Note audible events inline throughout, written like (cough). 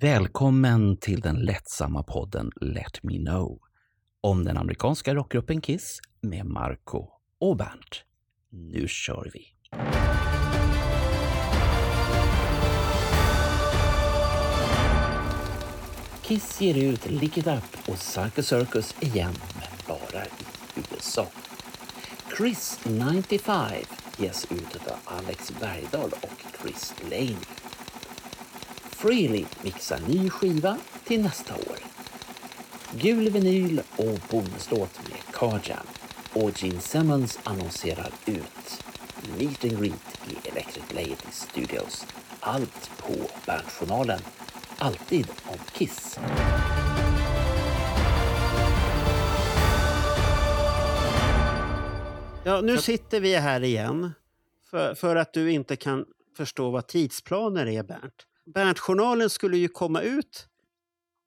Välkommen till den lättsamma podden Let Me Know om den amerikanska rockgruppen Kiss med Marco och Bernt. Nu kör vi! Kiss ger ut Lick It Up och Circus Circus igen, men bara i USA. Chris 95 ges ut av Alex Bergdahl och Chris Laney. Freely mixar ny skiva till nästa år. Gul vinyl och bonuslåt med Carjam och Gene Simmons annonserar ut Meet and Greet i Electric Lady Studios. Allt på Bandjournalen. Alltid om Kiss. Ja, nu sitter vi här igen för, för att du inte kan förstå vad tidsplaner är, Bernt. Bernt-journalen skulle ju komma ut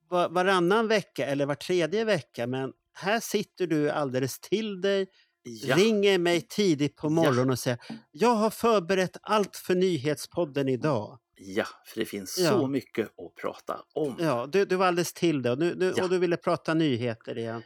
var, varannan vecka eller var tredje vecka, men här sitter du alldeles till dig, Ja. ringer mig tidigt på morgonen och säger jag har förberett allt för Nyhetspodden idag. Ja, för det finns Ja. så mycket att prata om. Ja, du, du var alldeles till det och, nu, nu, Ja. och du ville prata nyheter igen.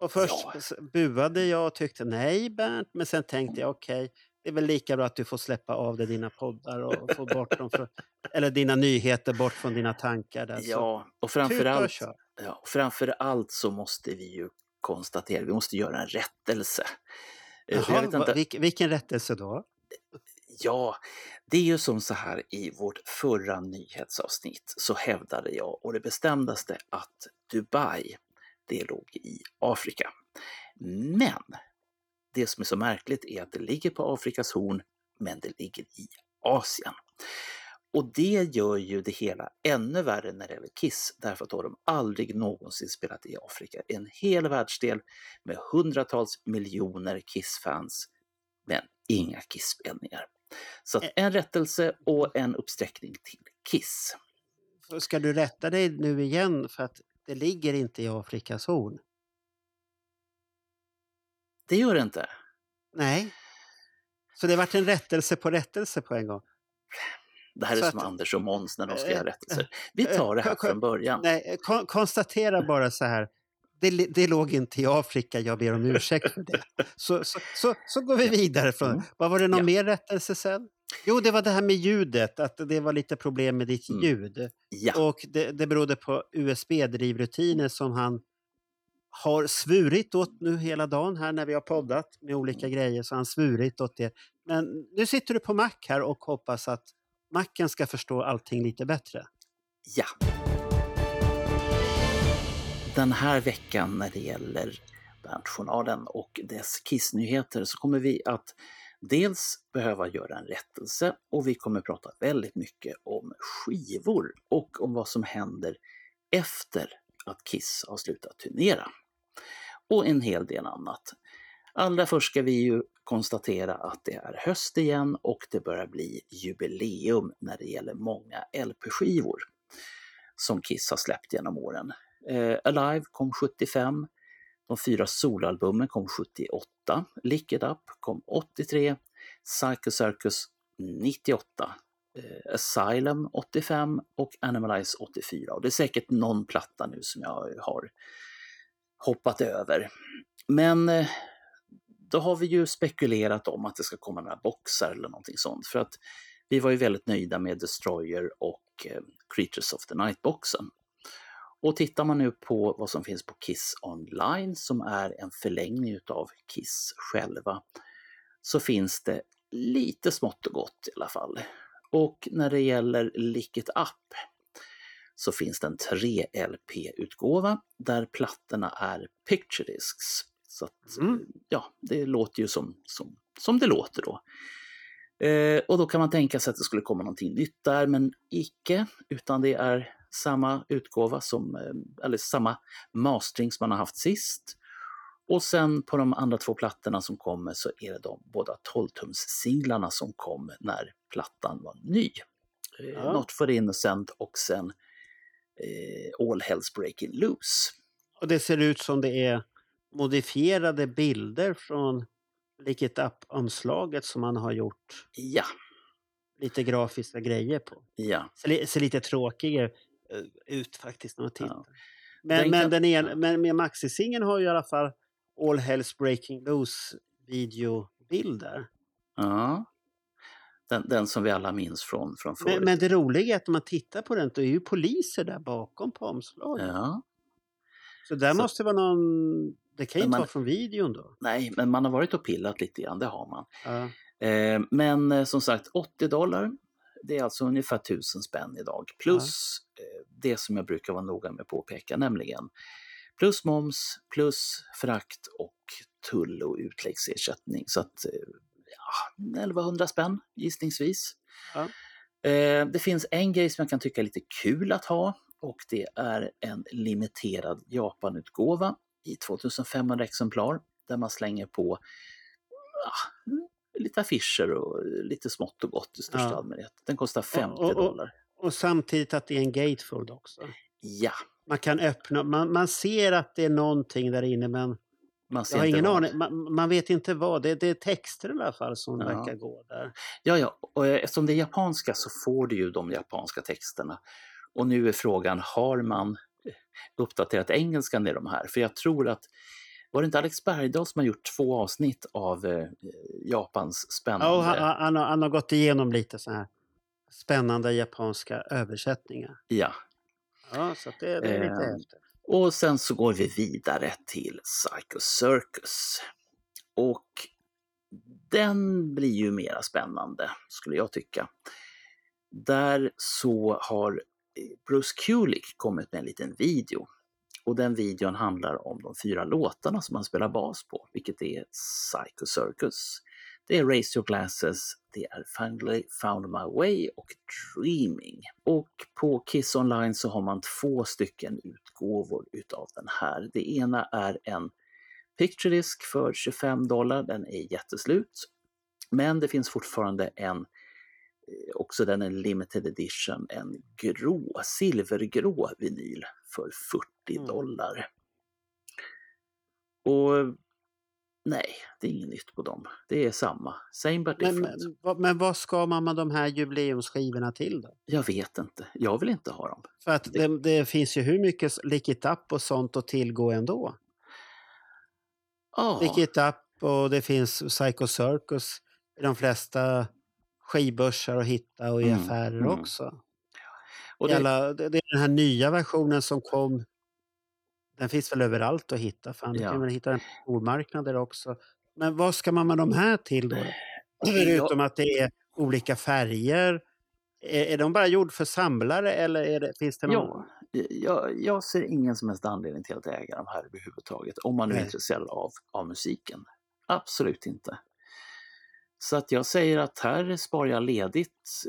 Och först Ja. buade jag och tyckte nej Bernt, men sen tänkte jag okej, det är väl lika bra att du får släppa av dig dina poddar och få bort dem, för, eller dina nyheter bort från dina tankar. Där. Ja, och och framförallt, kör. ja, och framför allt så måste vi ju konstatera, vi måste göra en rättelse. Eh, Jaha, inte, vilk, vilken rättelse då? ja, det är ju som så här i vårt förra nyhetsavsnitt så hävdade jag och det bestämdaste att Dubai, det låg i Afrika. Men det som är så märkligt är att det ligger på Afrikas horn, men det ligger i Asien. Och det gör ju det hela ännu värre när det gäller Kiss, därför att då har de aldrig någonsin spelat i Afrika. En hel världsdel med hundratals miljoner Kiss-fans, men inga Kiss-spelningar. Så att en rättelse och en uppsträckning till Kiss. Ska du rätta dig nu igen för att det ligger inte i Afrikas horn? Det gör det inte. Nej. Så det vart en rättelse på rättelse på en gång? Det här är Så som att- Anders och Måns när de ska Eh, göra rättelser. Vi tar det här eh, från början. Nej, kon konstatera bara så här. Det, det låg inte i Afrika, jag ber om ursäkt för det. Så, så, så, så går vi vidare. Från. Mm. Vad var det någon Ja. mer rättelse sen? Jo, det var det här med ljudet, att det var lite problem med ditt Mm. ljud. Ja, Och det, det berodde på USB-drivrutiner som han har svurit åt nu hela dagen här när vi har poddat med olika grejer. Så han har svurit åt det. Men nu sitter du på Mac här och hoppas att Macen ska förstå allting lite bättre. ja. Den här veckan när det gäller Berntjournalen och dess Kissnyheter så kommer vi att dels behöva göra en rättelse och vi kommer prata väldigt mycket om skivor och om vad som händer efter att Kiss har slutat turnera. Och en hel del annat. Allra först ska vi ju konstatera att det är höst igen och det börjar bli jubileum när det gäller många LP-skivor som Kiss har släppt genom åren. Eh, Alive kom 75, de fyra solalbumen kom 78, Lick It Up kom 83, Psycho Circus 98, eh, Asylum 85 och Animalize 84. Och det är säkert någon platta nu som jag har hoppat över. Men eh, då har vi ju spekulerat om att det ska komma några boxar eller någonting sånt. För att vi var ju väldigt nöjda med Destroyer och eh, Creatures of the Night-boxen. Och tittar man nu på vad som finns på Kiss Online som är en förlängning utav Kiss själva så finns det lite smått och gott i alla fall. Och när det gäller Lick It Up så finns det en 3-LP-utgåva där plattorna är picture discs. Så att, Mm. ja, det låter ju som, som, som det låter då. Eh, och då kan man tänka sig att det skulle komma någonting nytt där, men icke, utan det är samma utgåva som, eh, eller samma mastering som man har haft sist. Och sen på de andra två plattorna som kommer så är det de båda 12-tumssinglarna som kom när plattan var ny. Eh, Ja. Not for Innocent och sen All Hells Breaking Loose. Och det ser ut som det är modifierade bilder från Lick It Up-omslaget som man har gjort Ja, lite grafiska grejer på. ja, Ser, ser lite tråkigare eh, ut faktiskt när man tittar. Ja. Men, Den men, kan- den ja. men med Maxi-singeln har ju i alla fall All Hells Breaking Loose videobilder. Ja. Den, den som vi alla minns från, från förut. Men, men det roliga är att när man tittar på den, då är ju poliser där bakom på omslaget. Ja. Så där Så- måste vara någon... Det kan ju inte man- vara från videon då. Nej, men man har varit och pillat lite grann, det har man. Ja. Eh, men eh, som sagt, 80 dollar, det är alltså ungefär 1000 spänn idag. Plus eh, det som jag brukar vara noga med att påpeka, nämligen plus moms, plus frakt och tull och utläggsersättning. Så att, eh, ja, 1100 spänn gissningsvis. Ja. Eh, det finns en grej som jag kan tycka är lite kul att ha och det är en limiterad Japanutgåva i 2500 exemplar där man slänger på ja, lite affischer och lite smått och gott i största Ja. allmänhet. Den kostar 50 och- och- dollar. Och samtidigt att det är en gatefold också. Ja, Man kan öppna, man, man ser att det är någonting där inne men man jag har ingen vad. aning. Man, man vet inte vad. Det, det är texter i alla fall som Ja. verkar gå där. Ja, ja, och eh, eftersom det är japanska så får du ju de japanska texterna. Och nu är frågan, har man eh, uppdaterat engelskan i de här? För jag tror att, var det inte Alex Bergdahl som har gjort två avsnitt av eh, Japans spännande... Ja, och han, han, har, han har gått igenom lite så här spännande japanska översättningar. Ja. Ja, så det, det är lite Ehm, häftigt. Och sen så går vi vidare till Psycho Circus. Och den blir ju mera spännande, skulle jag tycka. Där så har Bruce Kulick kommit med en liten video. Och den videon handlar om de fyra låtarna som han spelar bas på, vilket är Psycho Circus. Det är Raise Your Glasses, det är Finally Found My Way och Dreaming. Och på Kiss Online så har man två stycken utgåvor utav den här. Det ena är en picture disc för 25 dollar, den är jätteslut. Men det finns fortfarande en, eh, också den är limited edition, en grå, silvergrå vinyl för 40 Mm. dollar. Och nej, det är inget nytt på dem. Det är samma, same but Men, different. men, vad- men vad ska man med de här jubileumsskivorna till då? Jag vet inte, jag vill inte ha dem. För att det, det finns ju hur mycket Lick It Up och sånt att tillgå ändå. Ja, Lick It Up och det finns Psycho Circus i de flesta skivbörsar att hitta och i Mm, affärer mm. också. och det, alla, det, det är den här nya versionen som kom. Den finns väl överallt att hitta. Fan, Ja. kan väl hitta den på stormarknader också. Men vad ska man med de här till då? Förutom att det är olika färger. Är, är de bara gjord för samlare eller det, finns det någon? ja, jag, jag ser ingen som helst anledning till att äga de här överhuvudtaget, om man nu är intresserad av, av musiken. Absolut inte. Så att jag säger att här sparar jag ledigt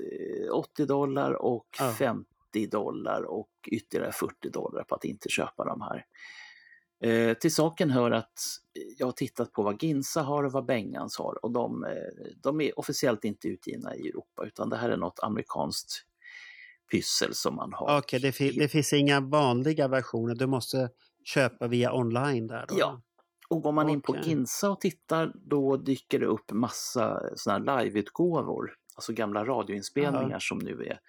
eh, 80 dollar och Ja. 50 dollar och ytterligare 40 dollar på att inte köpa de här. Eh, till saken hör att jag har tittat på vad Ginsa har och vad Bengans har och de, eh, de är officiellt inte utgivna i Europa utan det här är något amerikanskt pyssel som man har. Okej, det, fi, det finns inga vanliga versioner. Du måste köpa via online där då? Ja. Och går man in på. Ginsa och tittar då dyker det upp massa såna här liveutgåvor, alltså gamla radioinspelningar som nu är,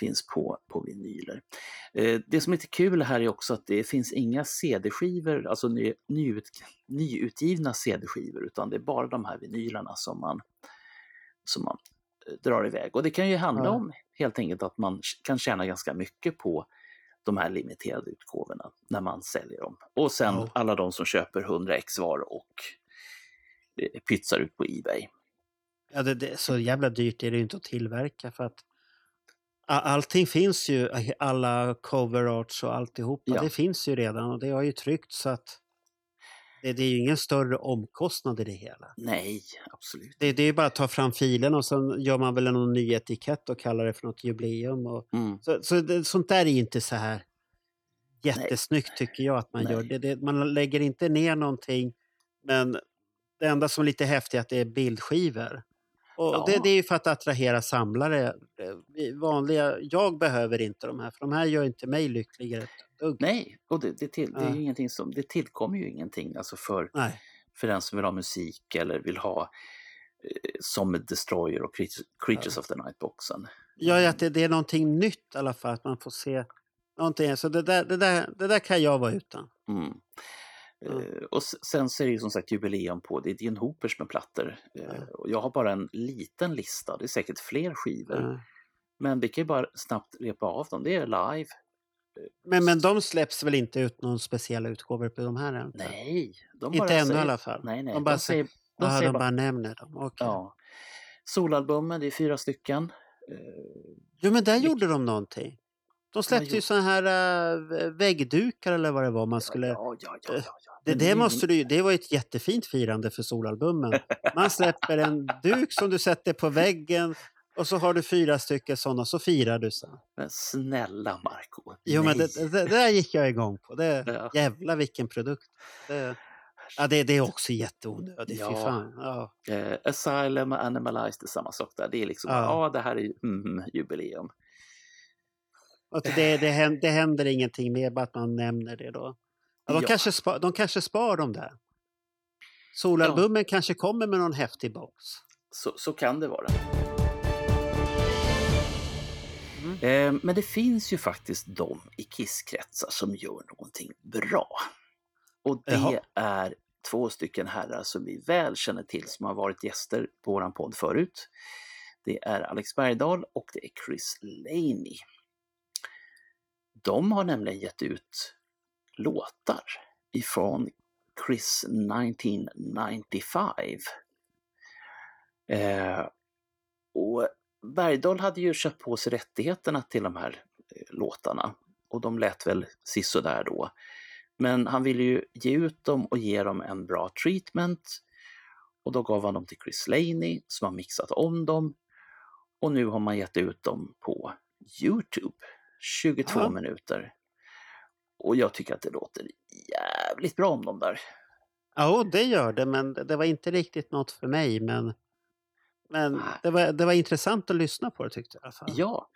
finns på, på vinyler. Eh, det som är lite kul här är också att det finns inga CD-skivor, alltså ny, nyut, nyutgivna CD-skivor, utan det är bara de här vinylerna som man, som man eh, drar iväg. Och det kan ju handla Ja. om helt enkelt att man kan tjäna ganska mycket på de här limiterade utgåvorna när man säljer dem. Och sen Ja. alla de som köper 100 ex var och eh, pytsar ut på Ebay. Ja, det, det, så jävla dyrt är det ju inte att tillverka för att allting finns ju, alla cover arts och alltihopa, Ja. det finns ju redan och det har ju tryckt så att det, det är ju ingen större omkostnad i det hela. Nej, absolut. Det, det är ju bara att ta fram filen och sen gör man väl någon ny etikett och kallar det för något jubileum. Och, Mm. så så det, sånt där är ju inte så här jättesnyggt tycker jag att man Nej. gör. Det, det, man lägger inte ner någonting men det enda som är lite häftigt är att det är bildskivor. Och Ja. det, det är ju för att attrahera samlare. Eh, Vanliga, jag behöver inte de här för de här gör inte mig lyckligare dugg. Nej, och det, det, till, det, är Ja. ju ingenting som, det tillkommer ju ingenting alltså för, Nej. för den som vill ha musik eller vill ha eh, som Destroyer och Creatures, Creatures of the Night-boxen. Ja, att det, det är någonting nytt i alla fall. Att man får se Någonting, så det där, det, där, det där kan jag vara utan. Mm. Mm. Eh, och sen så är det ju som sagt jubileum på det är Dean Hoopers med plattor. Eh, Ja. och jag har bara en liten lista, det är säkert fler skivor. Ja. Men vi kan ju bara snabbt repa av dem. Det är live. Men, men de släpps väl inte ut någon speciella utgåvor på de här än? Nej, de Inte ännu säger, i alla fall. Nej, nej. De De, bara säger, de Jaha, säger de bara, bara nämner dem. Okej. ja. Solalbumen, det är fyra stycken. Eh, Jo, men där Vilk- gjorde de någonting. De släppte ju såna här äh, väggdukar eller vad det var man skulle... Ja, ja, ja, ja, ja. Det, det, måste du, det var ett jättefint firande för solalbumen. Man släpper en duk som du sätter på väggen och så har du fyra stycken sådana så firar du sen. Men snälla Marco Jo, men det, det, det där gick jag igång på. Det, Ja. Jävlar vilken produkt. Det, ja, det, det är också jätteonödigt. Fy Ja. fan. Ja. Eh, Asylum och Animalized är samma sak där. Det är liksom, ja, Ja. det här är mm, jubileum. Och det, det, händer, det händer ingenting mer, bara att man nämner det då. Ja, de, Ja. Kanske spar, de kanske spar dem där. Solalbumen kanske kommer med någon häftig box. Så, så kan det vara. Mm. Eh, men det finns ju faktiskt de i Kisskretsar som gör någonting bra. Och det Jaha. är två stycken herrar som vi väl känner till som har varit gäster på våran podd förut. Det är Alex Bergdahl och det är Chris Laney. De har nämligen gett ut låtar ifrån Chris 1995. Eh, och Bergdahl hade ju köpt på sig rättigheterna till de här eh, låtarna och de lät väl sisådär då. Men han ville ju ge ut dem och ge dem en bra treatment och då gav han dem till Chris Laney som har mixat om dem och nu har man gett ut dem på Youtube. 22 Ja. minuter. Och jag tycker att det låter jävligt bra om dem där. Ja, det gör det, men det var inte riktigt något för mig. Men, men det, var, det var intressant att lyssna på det tyckte jag. i alla fall. Ja,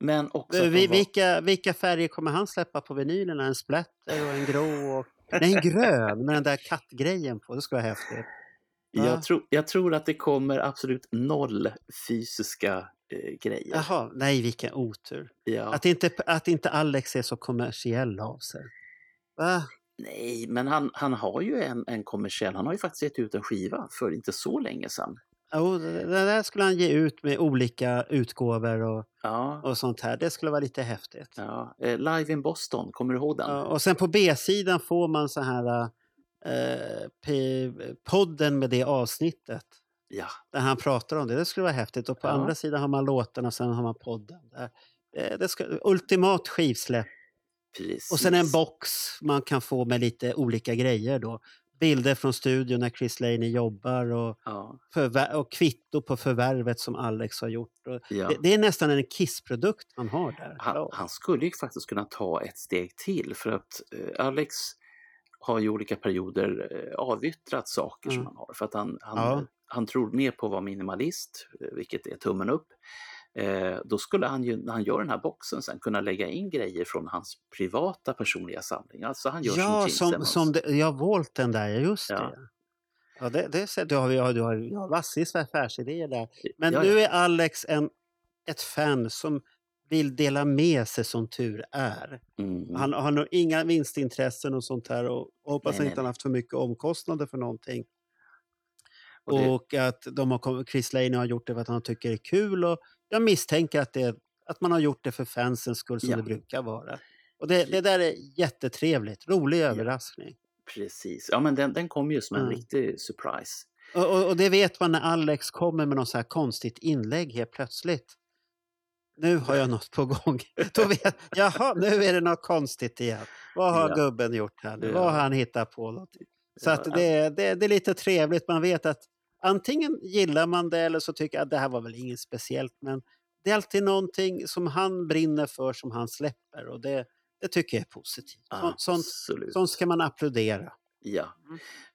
men också de Vi, var- vilka, vilka färger kommer han släppa på vinylerna? En splatter och en grå? Och... Nej, en grön med den där kattgrejen på. Det skulle vara häftigt. Ja. Jag, tror, jag tror att det kommer absolut noll fysiska grejer. Jaha, nej vilken otur. Ja. Att, inte, att inte Alex är så kommersiell av sig. Va? Nej, men han, han har ju en, en kommersiell, han har ju faktiskt gett ut en skiva för inte så länge sedan. Jo, det där skulle han ge ut med olika utgåvor och, Ja, och sånt här. Det skulle vara lite häftigt. ja. Eh, Live in Boston, kommer du ihåg den? Ja, och sen på B-sidan får man så här eh, podden med det avsnittet. Ja, Där han pratar om det. Det skulle vara häftigt. Och på Ja. andra sidan har man låtarna och sen har man podden. Där. Eh, Det ska, ultimat skivsläpp. precis. Och sen en box man kan få med lite olika grejer då. Bilder från studion när Chris Laney jobbar och, Ja, förvär- och kvitto på förvärvet som Alex har gjort. Ja. det, det är nästan en Kiss-produkt han har där. Han, han skulle ju faktiskt kunna ta ett steg till för att eh, Alex har i olika perioder eh, avyttrat saker som Mm. han har för att han, han, Ja. han tror mer på att vara minimalist, eh, vilket är tummen upp. Eh, då skulle han ju, när han gör den här boxen sen kunna lägga in grejer från hans privata personliga samling. Alltså han gör Ja, som som, som det, ja, Volten där, just Ja. det. Ja, det, det du har, du har, du har, du har massvis med affärsidéer där. Men ja, nu ja. är Alex en, ett fan som vill dela med sig som tur är. Mm. Han har nog inga vinstintressen och sånt här och hoppas Nej, nej, inte han haft för mycket omkostnader för någonting. Och det- Och att de har, Chris Laney har gjort det för att han tycker det är kul och jag misstänker att, det, att man har gjort det för fansens skull som Ja. det brukar vara. Och det, det där är jättetrevligt, rolig överraskning. Precis, ja men den, den kom ju som en Mm. riktig surprise. Och, och, och det vet man när Alex kommer med något så här konstigt inlägg helt plötsligt. Nu har jag något på gång. (laughs) Då vet, jaha, nu är det något konstigt igen. Vad har Ja. gubben gjort här nu? Ja. Vad har han hittat på? Någonting? Så att det, det, det är lite trevligt. Man vet att antingen gillar man det eller så tycker jag att det här var väl inget speciellt. Men det är alltid någonting som han brinner för som han släpper och det, det tycker jag är positivt. Så, sånt, sånt ska man applådera. Ja.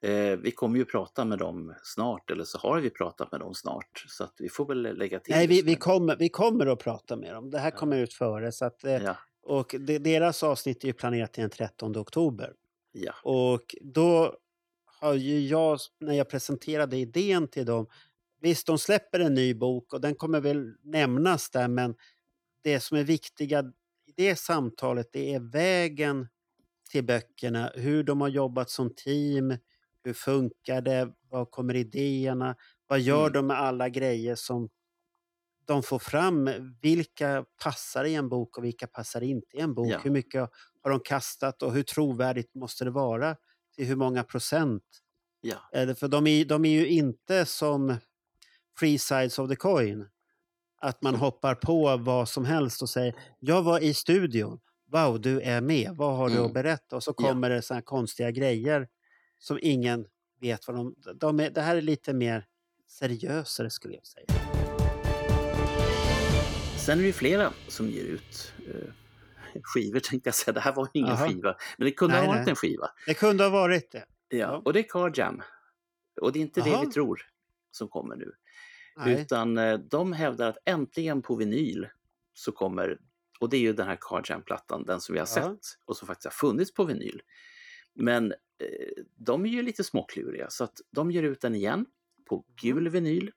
Eh, vi kommer ju prata med dem snart, eller så har vi pratat med dem snart. Så att vi får väl lägga till. Nej, vi, vi, kommer, vi kommer att prata med dem. Det här Ja. kommer ut före. Så att, eh, Ja, Och det, deras avsnitt är ju planerat till den 13 oktober. ja, Och då har ju jag, när jag presenterade idén till dem, visst de släpper en ny bok och den kommer väl nämnas där men det som är viktiga i det samtalet, det är vägen till böckerna, hur de har jobbat som team, hur funkar det, var kommer idéerna, vad gör Mm. de med alla grejer som de får fram, vilka passar i en bok och vilka passar inte i en bok, Ja. hur mycket har de kastat och hur trovärdigt måste det vara, till hur många procent. Ja. Eller För de är, de är ju inte som free sides of the coin. Att man hoppar på vad som helst och säger jag var i studion, wow du är med, vad har du Mm. att berätta? Och så Ja. kommer det såna konstiga grejer som ingen vet vad de... de är, det här är lite mer seriösare skulle jag säga. Sen är det ju flera som ger ut eh, (laughs) skivor tänkte jag säga. Det här var ingen Jaha. skiva, men det kunde Nej, ha varit nej. en skiva. Det kunde ha varit det. Ja. Ja. Och det är Car Jam. Och det är inte det Jaha. vi tror som kommer nu. Nej. Utan eh, de hävdar att äntligen på vinyl så kommer, och det är ju den här Car Jam-plattan, den som vi har sett och som faktiskt har funnits på vinyl. Men eh, de är ju lite småkluriga så att de ger ut den igen på gul vinyl.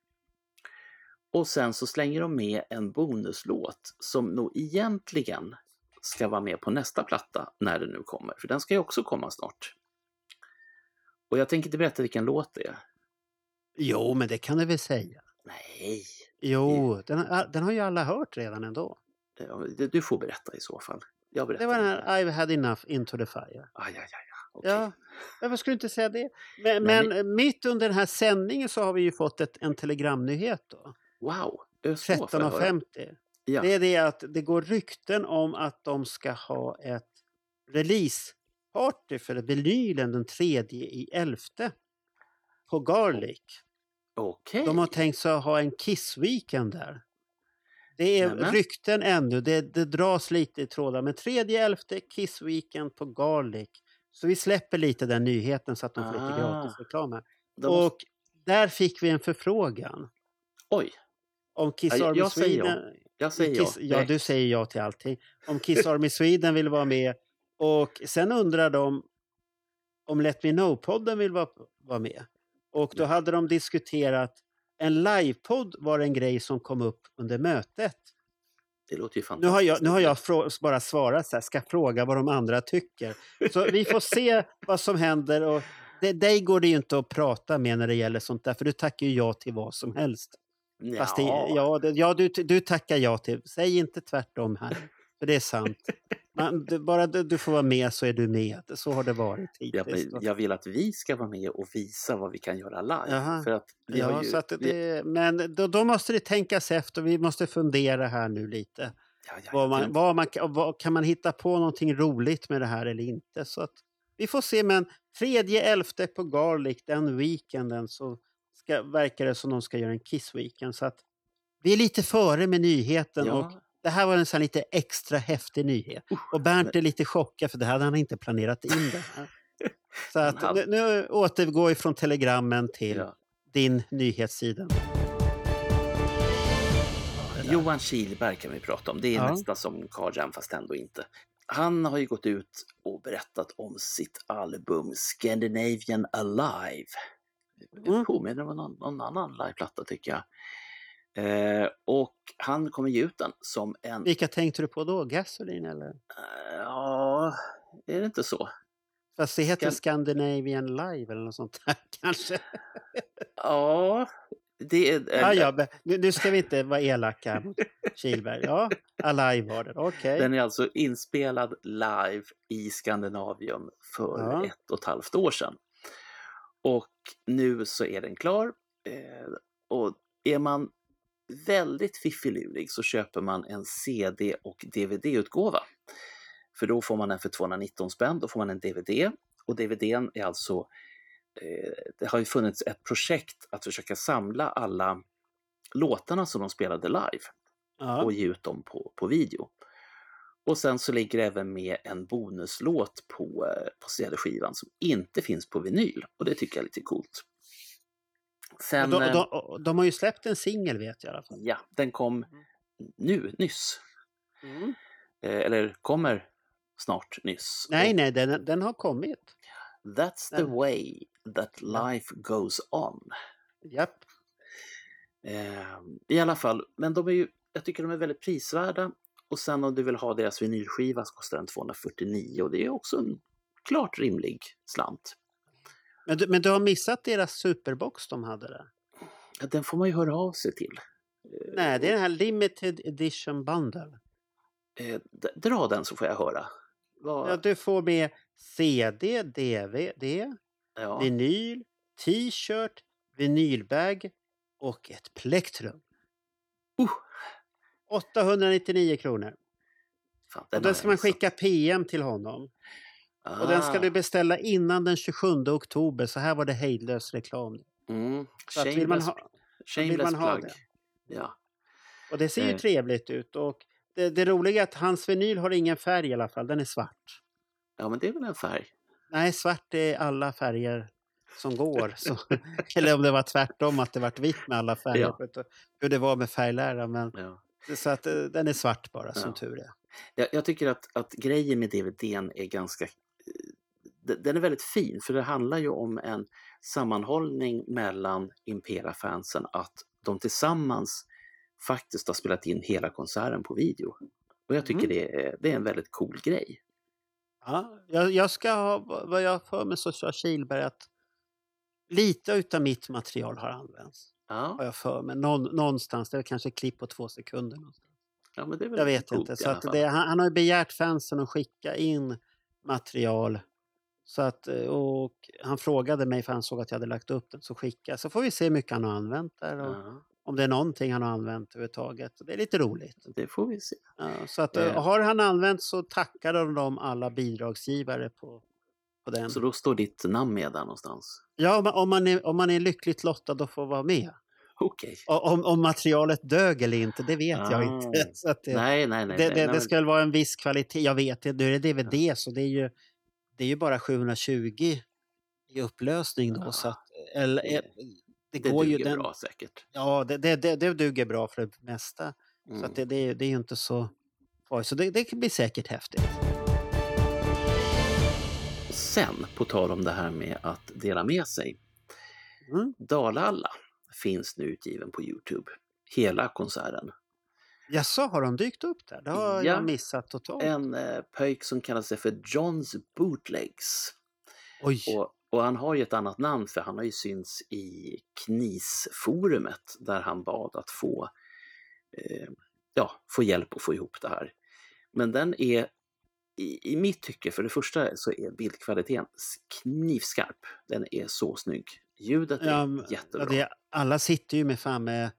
Och sen så slänger de med en bonuslåt som nog egentligen ska vara med på nästa platta när den nu kommer, för den ska ju också komma snart. Och jag tänker inte berätta vilken låt det är. Jo, men det kan du väl säga. Nej, Jo, den, har- den har ju alla hört redan ändå. Du får berätta i så fall. Jag berättar Det var den här I've had enough into the fire. Aj, aj, aj, okej. Ja, varför skulle du inte säga det? Men, Nej, men mitt under den här sändningen så har vi ju fått ett, en telegramnyhet då. Wow, ös på, får jag höra. 13.50. Ja. Det är det att det går rykten om att de ska ha ett releaseparty för vinylen den tredje i elfte på Garlic. Okej. De har tänkt sig att ha en Kiss-weekend där. Det är Nämen. rykten ännu, det, det dras lite i trådar. Men tredje elfte Kiss-weekend på Garlic. Så vi släpper lite den nyheten så att de får lite Ah. gratis reklam här. De. Och där fick vi en förfrågan Oj, om Kiss Ja, Army jag säger ja. Sweden. jag säger Kiss, ja. ja, du säger ja till allting. Om (laughs) Kiss Army Sweden vill vara med. Och sen undrar de om Let Me Know-podden vill vara, vara med. Och då hade de diskuterat, en livepodd var en grej som kom upp under mötet. Det låter ju Nu fantastiskt. har jag, nu har jag bara svarat så här, ska fråga vad de andra tycker. Så vi får (laughs) se vad som händer. Och det, dig går det ju inte att prata med när det gäller sånt där, för du tackar ju ja till vad som helst. Fast det, Ja. ja, det, ja du, du tackar ja till. Säg inte tvärtom här. För det är sant. (laughs) Man, du, bara du, du får vara med så är du med. Så har det varit Ja, hittills. men jag vill att vi ska vara med och visa vad vi kan göra live. Jaha. För att vi har Ja, ju, så att vi, det, men då, då måste det tänkas efter. Vi måste fundera här nu lite. ja, ja, Vad man, vad man, kan- vad, kan man hitta på någonting roligt med det här eller inte? Så att vi får se. Men tredje elfte på Garlic, den weekenden, så ska, verkar det som de ska göra en Kiss-weekend. Så att vi är lite före med nyheten. Och ja, Det här var en sån lite extra häftig nyhet. Och Bernt är lite chockad för det hade han inte planerat in det här. (laughs) Så att nu, nu återgår vi från telegrammen till ja. din nyhetssida. Johan Kihlberg kan vi prata om. Det är Ja. nästan som Carl Jam fast ändå inte. Han har ju gått ut och berättat om sitt album Scandinavian Alive. Det Mm. påminner om någon, någon annan liveplatta tycker jag. Eh, och han kommer ge ut den som en... Vilka tänkte du på då? Gasoline eller? Eh, ja, är det inte så? Fast det heter Scan- Scandinavian Live eller något sånt där (laughs) kanske. Ja, det är... Ja, ja, nu, nu ska vi inte vara elaka mot Kihlberg. Ja, Alive var det. Okej. Den är alltså inspelad live i Skandinavien för Ja. ett och ett halvt år sedan. Och nu så är den klar. Eh, och är man väldigt fiffilurig så köper man en CD och DVD-utgåva. För då får man den för 219 spänn, då får man en DVD. Och DVDn är alltså, eh, det har ju funnits ett projekt att försöka samla alla låtarna som de spelade live Ja. och ge ut dem på, på video. Och sen så ligger det även med en bonuslåt på, eh, på CD-skivan som inte finns på vinyl och det tycker jag är lite coolt. Sen, de, eh, de, de har ju släppt en singel vet jag i alla fall. ja, den kom nu, nyss. Mm. Eh, eller kommer snart nyss. Nej, nej, den, den har kommit. That's the Den- way that life goes on. Japp. Eh, I alla fall, men de är ju, jag tycker de är väldigt prisvärda Och sen om du vill ha deras vinylskiva så kostar den 249 och det är också en klart rimlig slant. Men du, men du har missat deras superbox de hade där? Ja, den får man ju höra av sig till. Nej, det är den här limited edition bundle. Eh, dra den så får jag höra. Vad- Ja, du får med CD, DVD, ja. vinyl, t-shirt, vinylbag och ett plektrum. Uh, 899 kronor. fan, Och har den ska man skicka PM till honom. Och den ska Ah, du beställa innan den 27 oktober. Så här var det hejdlös reklam. Mm, Så att vill man shameless, ha, shameless man ha plug. det? Ja. och det ser ju Eh. trevligt ut. Och det, det roliga är att hans vinyl har ingen färg i alla fall. Den är svart. ja, men det är väl en färg. Nej, svart är alla färger som går. (laughs) Så, eller om det var tvärtom, att det vart vitt med alla färger. Ja. Hur det var med färglära. Men, Ja. så att eh, den är svart bara, som Ja. tur är. Jag, jag tycker att, att grejen med DVDn är ganska... Den är väldigt fin för det handlar ju om en sammanhållning mellan Impera-fansen att de tillsammans faktiskt har spelat in hela konserten på video. Och jag tycker Mm. det, är, det är en väldigt cool grej. Ja, jag, jag ska ha, vad jag har för mig så sa Kihlberg att lite utav mitt material har använts. Har Ja, jag för mig. Någon, någonstans, det är kanske klipp på två sekunder. någonstans. ja Jag vet inte. Så det, han, han har begärt fansen att skicka in material. Så att, eh, och han frågade mig för han såg att jag hade lagt upp den. Så skicka. Så får vi se hur mycket han har använt där. Och Ja, Om det är någonting han har använt överhuvudtaget. Det är lite roligt. det får vi se. Ja, så att, Eh. eh, har han använt så tackar de alla bidragsgivare på, på den. Så då står ditt namn med där någonstans? Ja, om man- är, om man är lyckligt lottad och får vara med. Okej. Och Om, om materialet dög eller inte, det vet jag Ah. inte. (laughs) Så att det, Nej, nej, nej. det, det, det ska väl vara en viss kvalitet. Jag vet inte, nu är det DVD så det är ju, det är ju bara 720 i upplösning då. Ja. Så att, eller, Det- eh, det, det går ju... duger Den, bra säkert. ja, det, det, det, det duger bra för det mesta. Så Mm. att det, det, är- det är ju inte så farligt. Så det, det blir säkert häftigt. Sen, på tal om det här med att dela med sig. Mm. Dalalla finns nu utgiven på Youtube. Hela konserten. Jaså, har de dykt upp där? Det har Ja. jag missat totalt. En eh, pöjk som kallar sig för Johns Bootlegs. Oj! Och, och han har ju ett annat namn för han har ju synts i KNIS-forumet där han bad att få, eh, ja, få hjälp att få ihop det här. Men den är, i, i mitt tycke, för det första så är bildkvaliteten knivskarp. Den är så snygg. Ljudet är Ja, men- jättebra. Ja, det, alla sitter ju med fan med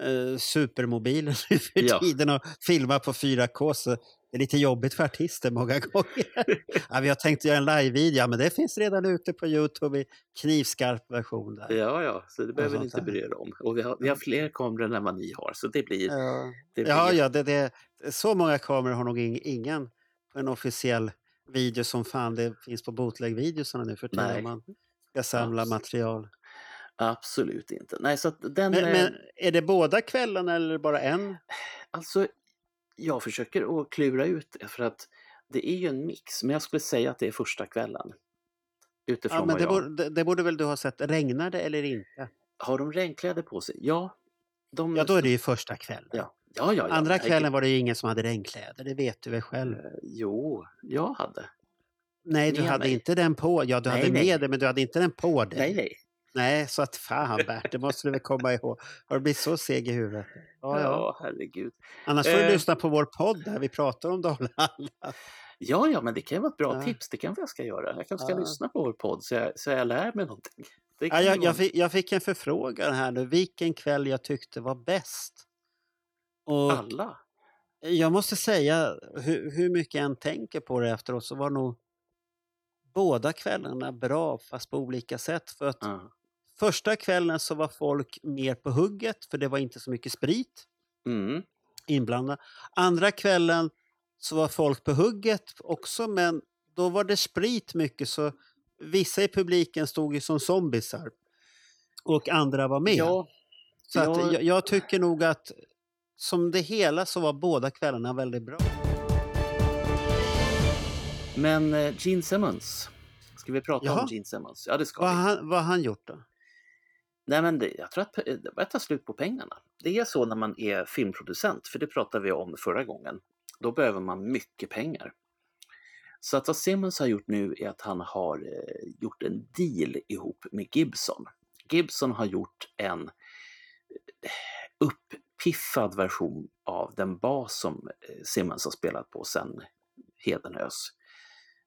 eh, supermobiler (laughs) nu för Ja. tiden och filmar på 4K. Så det är lite jobbigt för artister många (laughs) gånger. ja, vi har tänkt göra en live-video, men det finns redan ute på Youtube i knivskarp version. Där. Ja, ja, så det behöver ni inte bry er om. Och vi har, vi har fler kameror än vad ni har, så det blir... Ja, Det blir ja, ja det, det, så många kameror har nog ing- ingen på en officiell video som fan det finns på bootleg-videosarna nu för tiden. Man ska samla Absolut. material. Absolut inte. Nej, så den... Men, eh, men är det båda kvällarna eller bara en? Alltså, jag försöker att klura ut det för att det är ju en mix, men jag skulle säga att det är första kvällen. Utifrån Ja, men det, jag... borde, det, det borde väl du ha sett. Regnar det eller inte? Har de regnkläder på sig? Ja. De... Ja, då är det ju första kvällen. Ja, ja, ja. ja. Andra kvällen var det ju ingen som hade regnkläder, det vet du väl själv. eh, Jo, jag hade. Nej, du med hade mig. inte den på. Ja, du Nej, hade nej. med dig, men du hade inte den på dig. Nej, nej. Nej, så att fan Bert, det måste du väl komma ihåg. Har du blivit så seg i huvudet? Ja, Ja, ja. herregud. Annars får du Eh. lyssna på vår podd där vi pratar om Dalhalla. Ja, ja, men det kan vara ett bra Ja. tips. Det kanske jag ska göra. Jag kanske ska Ja. lyssna på vår podd så jag, så jag lär mig någonting. Ja, kan jag, jag, fick, jag fick en förfrågan här nu, vilken kväll jag tyckte var bäst. Och Alla. jag måste säga, hur, hur mycket jag än tänker på det efteråt så var nog båda kvällarna bra fast på olika sätt. För att Ja. Första kvällen så var folk mer på hugget för det var inte så mycket sprit Mm. inblandad. Andra kvällen så var folk på hugget också men då var det sprit mycket så vissa i publiken stod ju som zombisar och andra var med. Ja, så att jag- jag, tycker nog att som det hela så var båda kvällarna väldigt bra. men eh, Gene Simmons. Ska vi prata Jaha. om Gene Simmons? Ja, det ska Vad vi. han, vad har han gjort då? Nej, men det, jag tror att det börjar ta slut på pengarna. Det är så när man är filmproducent, för det pratade vi om förra gången. då behöver man mycket pengar. Så att vad Simmons har gjort nu är att han har eh, gjort en deal ihop med Gibson. Gibson har gjort en eh, uppiffad version av den bas som eh, Simmons har spelat på sedan Hedenhös.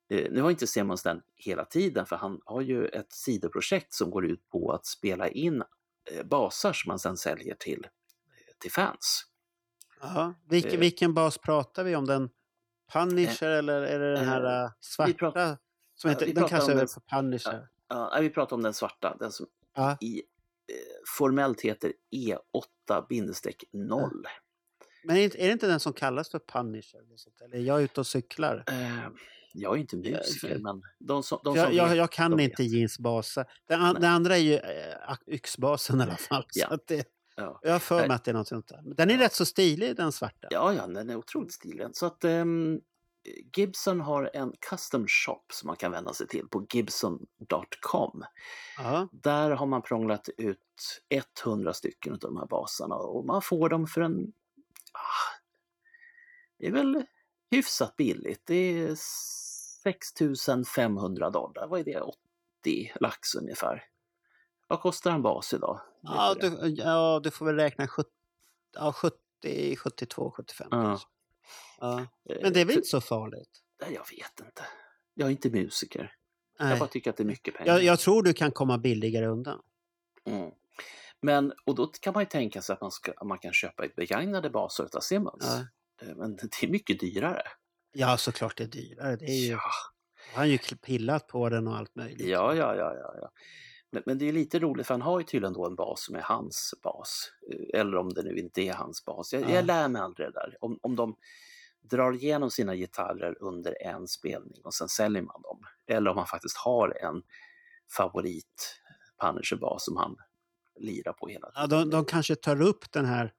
Eh, nu har inte Simmons den hela tiden för han har ju ett sidoprojekt som går ut på att spela in eh, basar som man sedan säljer till, till fans. Aha. Vilken, Eh. vilken bas pratar vi om? Den Punisher eller är det den här uh, svarta? pratar- som ja, heter, vi den pratar kallas om väl den- för Punisher? Ja, nej, vi pratar om den svarta, den som Ja. i eh, formellt heter E E8-0. Men är det inte den som kallas för Punisher? Eller sånt? Eller är jag ute och cyklar? Eh, jag är inte musiker, för- men de som, de som jag, jag, jag kan inte vet. Jeans basa. Den, an, den andra är ju äh, yxbasen i alla fall. Ja. Det, Ja. jag har för mig Nej. att det är något sånt där. Den är rätt så stilig den svarta. Ja, ja, den är otroligt stilig. Så att ehm, Gibson har en custom shop som man kan vända sig till på gibson.com. Ja. Där har man prånglat ut 100 stycken av de här basarna och man får dem för en... Ah, det är väl hyfsat billigt. Det är 6500 dollar. Vad är det? 80 lax ungefär. Vad kostar en bas idag? Ja, du ja, du får väl räkna 70, ja, 70 72, 75 Ja. Ja. Eh, Men det är väl inte så farligt? Nej, jag vet inte. Jag är inte musiker. Jag Nej. bara tycker att det är mycket pengar. Jag, jag tror du kan komma billigare undan. Mm. Men, och då kan man ju tänka sig att man, ska, man kan köpa begagnade baser av Simmons. Ja. Eh, Men det är mycket dyrare. Ja, såklart det är dyrare. Det är ju, Ja, Han har ju pillat på den och allt möjligt. ja, ja, ja. ja, ja. Men, men det är lite roligt för han har ju tydligen då en bas som är hans bas. Eh, Eller om det nu inte är hans bas. Jag, Ja. jag lär mig aldrig det där. Om, om de drar igenom sina gitarrer under en spelning och sen säljer man dem. Eller om han faktiskt har en favorit Punisher-bas som han lirar på hela Ja, de, de kanske tar upp den här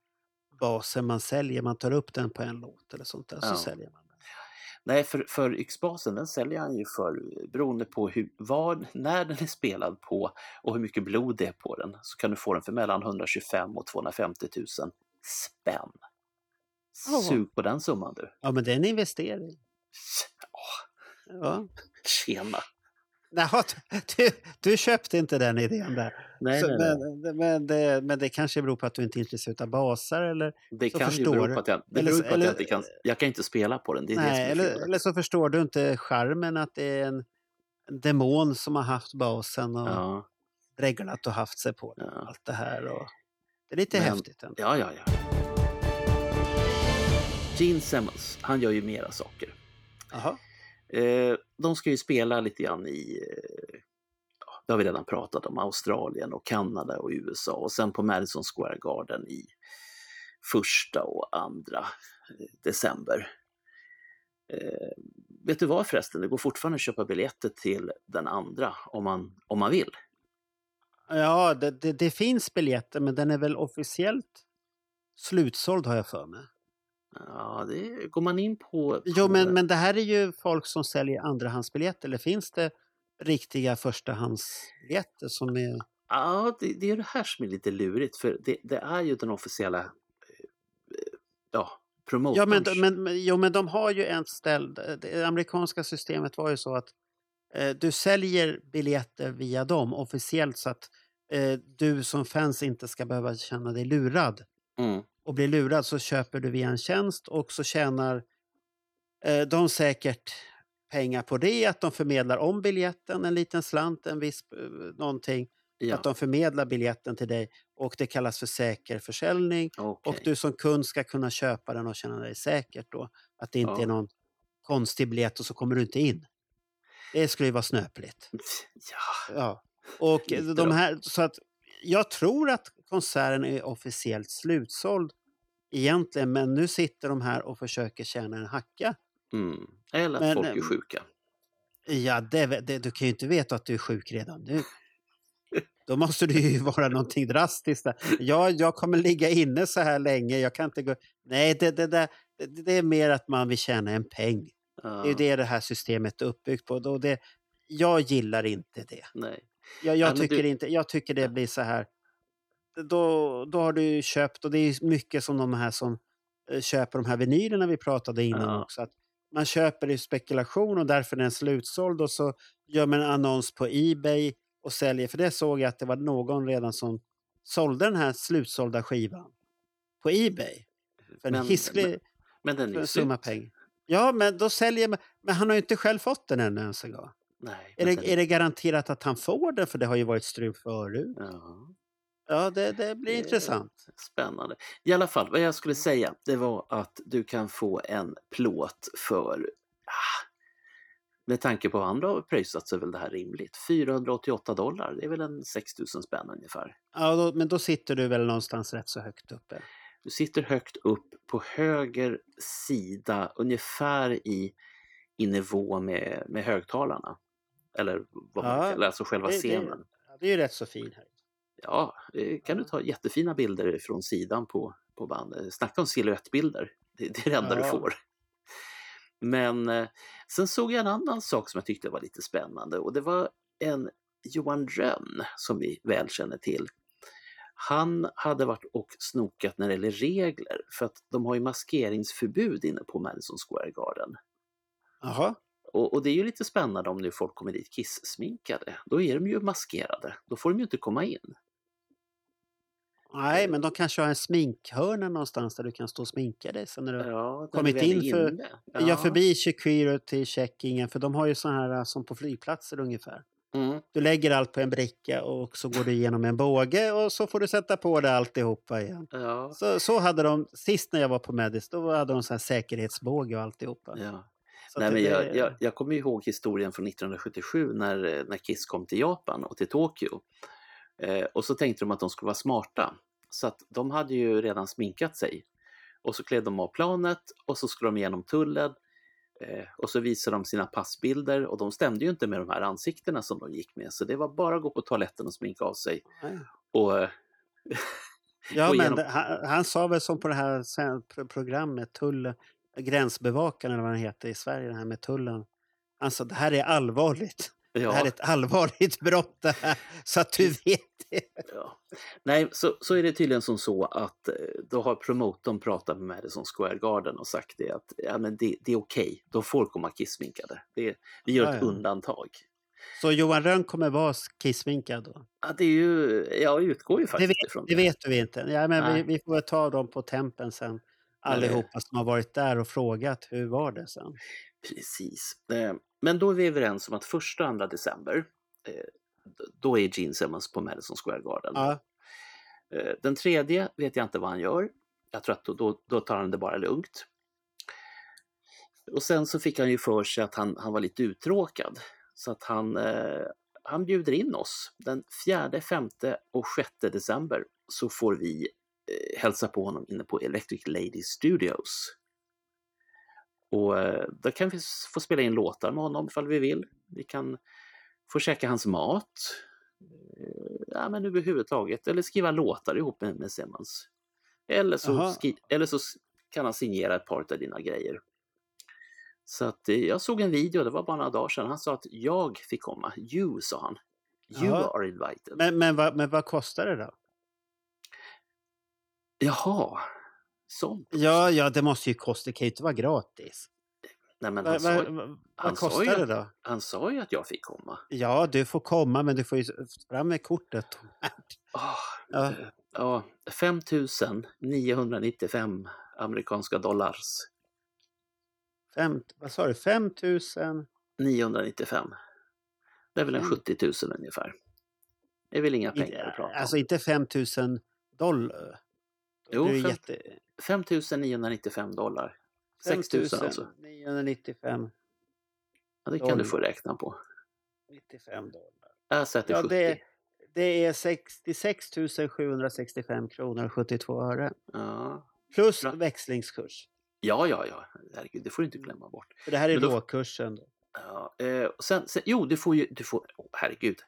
basen man säljer, man tar upp den på en låt eller sånt där, Ja. så säljer man den. Nej, för, för yxbasen den säljer han ju för beroende på hur, vad, när den är spelad på och hur mycket blod det är på den så kan du få den för mellan 125 och 250 000 spänn. Ja. Sug på den summan du. Ja, men det är en investering. Ja. tjena! Jaha, (laughs) du, du köpte inte den idén där. Nej, Så, nej, nej. men, men, det, men det kanske beror på att du inte är intresserad av basar eller, Det så kan ju förstår bero du. på att jag, det Eller beror på att eller- jag inte kan, jag kan inte spela på den. Det är det nej, är eller, eller så förstår du inte charmen att det är en demon som har haft basen och Ja, dreglat och haft sig på den. ja. Allt det här. Och, det är lite Men- häftigt ändå. Ja, ja, ja. Gene Simmons, han gör ju mera saker. Jaha. Eh, de ska ju spela lite grann i, eh, det har vi redan pratat om, Australien och Kanada och USA och sen på Madison Square Garden i första och andra eh, december. Eh, vet du vad förresten, det går fortfarande att köpa biljetter till den andra om man, om man vill. Ja, det, det, det finns biljetter men den är väl officiellt slutsåld har jag för mig. Ja, det går man in på... Jo, men, men det här är ju folk som säljer andrahandsbiljetter. Eller finns det riktiga förstahandsbiljetter som är... Ja, det, det är det här som är lite lurigt för det, det är ju den officiella eh, eh, ja, promotorns... Ja, men, men, men, jo, men de har ju en ställ... Det amerikanska systemet var ju så att eh, du säljer biljetter via dem officiellt så att eh, du som fans inte ska behöva känna dig lurad. Mm, och blir lurad så köper du via en tjänst och så tjänar eh, de säkert pengar på det, att de förmedlar om biljetten, en liten slant, en viss eh, någonting, ja, att de förmedlar biljetten till dig och det kallas för säker försäljning okej. och du som kund ska kunna köpa den och känna dig säkert då, att det inte Ja. är någon konstig biljett och så kommer du inte in. Det skulle ju vara snöpligt. (laughs) Ja, Ja. Och de här, så att jag tror att konserten är officiellt slutsåld egentligen, men nu sitter de här och försöker tjäna en hacka. mm. Eller att Men, folk är ehm, sjuka. Ja, det, det, du kan ju inte veta att du är sjuk redan nu. (laughs) Då måste det ju vara någonting drastiskt. Där. Ja, jag kommer ligga inne så här länge, jag kan inte gå... Nej, det, det, det, det är mer att man vill tjäna en peng. Det är Ja, det det här systemet är uppbyggt på. Det, jag gillar inte det. Nej. Jag, Ja, jag, tycker du- inte, jag tycker det blir så här. Då, då har du köpt och det är mycket som de här som eh, köper de här vinylerna vi pratade innan Ja. också. Att man köper i spekulation och därför är den slutsåld och så gör man en annons på Ebay och säljer. För det såg jag att det var någon redan som sålde den här slutsålda skivan på Ebay. För en Men- hisklig Men den är summa pengar. Ja, men då säljer man. Men han har ju inte själv fått den ännu ens en gång. Nej, Är men det, är det garanterat att han får den? För det har ju varit strul förut. Ja. Ja, det, det blir Det- intressant. Spännande. I alla fall, vad jag skulle säga det var att du kan få en plåt för, ah, med tanke på vad andra har pröjsat så är väl det här rimligt. 488 dollar, det är väl en 6000 spänn ungefär. Ja, då, men då sitter du väl någonstans rätt så högt uppe. Du sitter högt upp på höger sida, ungefär i, i nivå med, med högtalarna. Eller vad man Ja, kallar alltså själva det- det- scenen. Ja, det är ju rätt så fin här. Ja, det kan du ta jättefina bilder från sidan på, på bandet. Snacka om siluettbilder. Det, det är det enda du Ja. får. Men eh, sen såg jag en annan sak som jag tyckte var lite spännande och det var en Johan Rönn som vi väl känner till. Han hade varit och snokat när det gäller regler för att de har ju maskeringsförbud inne på Madison Square Garden. Jaha. Och, och det är ju lite spännande om nu folk kommer dit kissminkade. Då är de ju maskerade. Då får de ju inte komma in. Nej, men de kanske har en sminkhörna någonstans där du kan stå och sminka dig. Sen när du Ja, Kommit in för- inne. ja. förbi security checkingen, för de har ju så här äh, som på flygplatser ungefär. Mm. Du lägger allt på en bricka och så går du igenom en båge och så får du sätta på dig alltihopa igen. Ja, Så, så hade de, sist när jag var på Medis, då hade de så här säkerhetsbåge och alltihopa. ja. Så Nej, men jag, jag, jag kommer ihåg historien från 1977 när, eh, när Kiss kom till Japan och till Tokyo. Eh, och så tänkte de att de skulle vara smarta. Så att de hade ju redan sminkat sig. Och så klev de av planet och så skulle de igenom tullen. Eh, och så visade de sina passbilder och de stämde ju inte med de här ansiktena som de gick med. Så det var bara att gå på toaletten och sminka av sig. Nej. Och, eh, (laughs) Ja, gå men det, han, han sa väl som på det här programmet, tull, gränsbevakaren eller vad den heter i Sverige, det här med tullen. Han sa det här är allvarligt. Det här är ja, ett allvarligt (laughs) brott det här, så att du vet det. ja. Nej, så, så är det tydligen som så att eh, då har promotorn pratat med Madison Square Garden och sagt det att ja, men det, det är okej, de får komma kissminkade. Det, vi gör Ja, ett ja. undantag. Så Johan Rönn kommer vara kissminkad då? Ja, det är ju, jag utgår ju Det faktiskt vet, ifrån det vet du inte. Ja, men vi, vi får ta dem på tempen sen. det- Allihopa som har varit där och frågat hur var det sen. Precis. Eh, Men då är vi överens om att första och andra december, eh, då är Gene Simmons på Madison Square Garden. Ja, Eh, Den tredje vet jag inte vad han gör. Jag tror att då, då, då tar han det bara lugnt. Och sen så fick han ju för sig att han, han var lite uttråkad. Så att han, eh, han bjuder in oss. Den 4, 5 och 6 december så får vi eh, hälsa på honom inne på Electric Lady Studios. Och eh, då kan vi få spela in låtar med honom ifall vi vill. Vi kan få käka hans mat. Eh, Ja, men överhuvudtaget. Eller skriva låtar ihop med, med Simmons. Eller så, eller så kan han signera ett par av dina grejer. Så att eh, jag såg en video, det var bara några dagar sedan. Han sa att jag fick komma. You, sa han. You Jaha. are invited. men, men, vad, men vad kostar det då? Jaha, sånt. Ja, ja, det måste ju kosta. Det kan ju inte vara gratis. Nej, men Va, han, va, sa, va, han vad kostar att- han sa ju att jag fick komma. Ja, du får komma, men du får ju fram med kortet. Ah, (laughs) Ja, ja, 5 995 amerikanska dollars. fem, vad sa du? 5 000? 995. Det är väl en Mm. 70 000 ungefär. Det är väl inga pengar att Inte, prata alltså om. inte 5 000 dollar. Jo, det är ju fem- jätte... 5 995 dollar. 6 000 alltså. 995 Ja, det kan du dollar. få räkna på. 95 dollar. Jag sätter Ja, 70. det, det är 66 765 kronor och 72 öre. Ja. Plus Bra. växlingskurs. ja, ja, ja. Herregud, det får du inte glömma bort. För det här är då- råkursen. Då. Ja, eh, och sen, sen, jo, du får ju, du får, oh, herregud,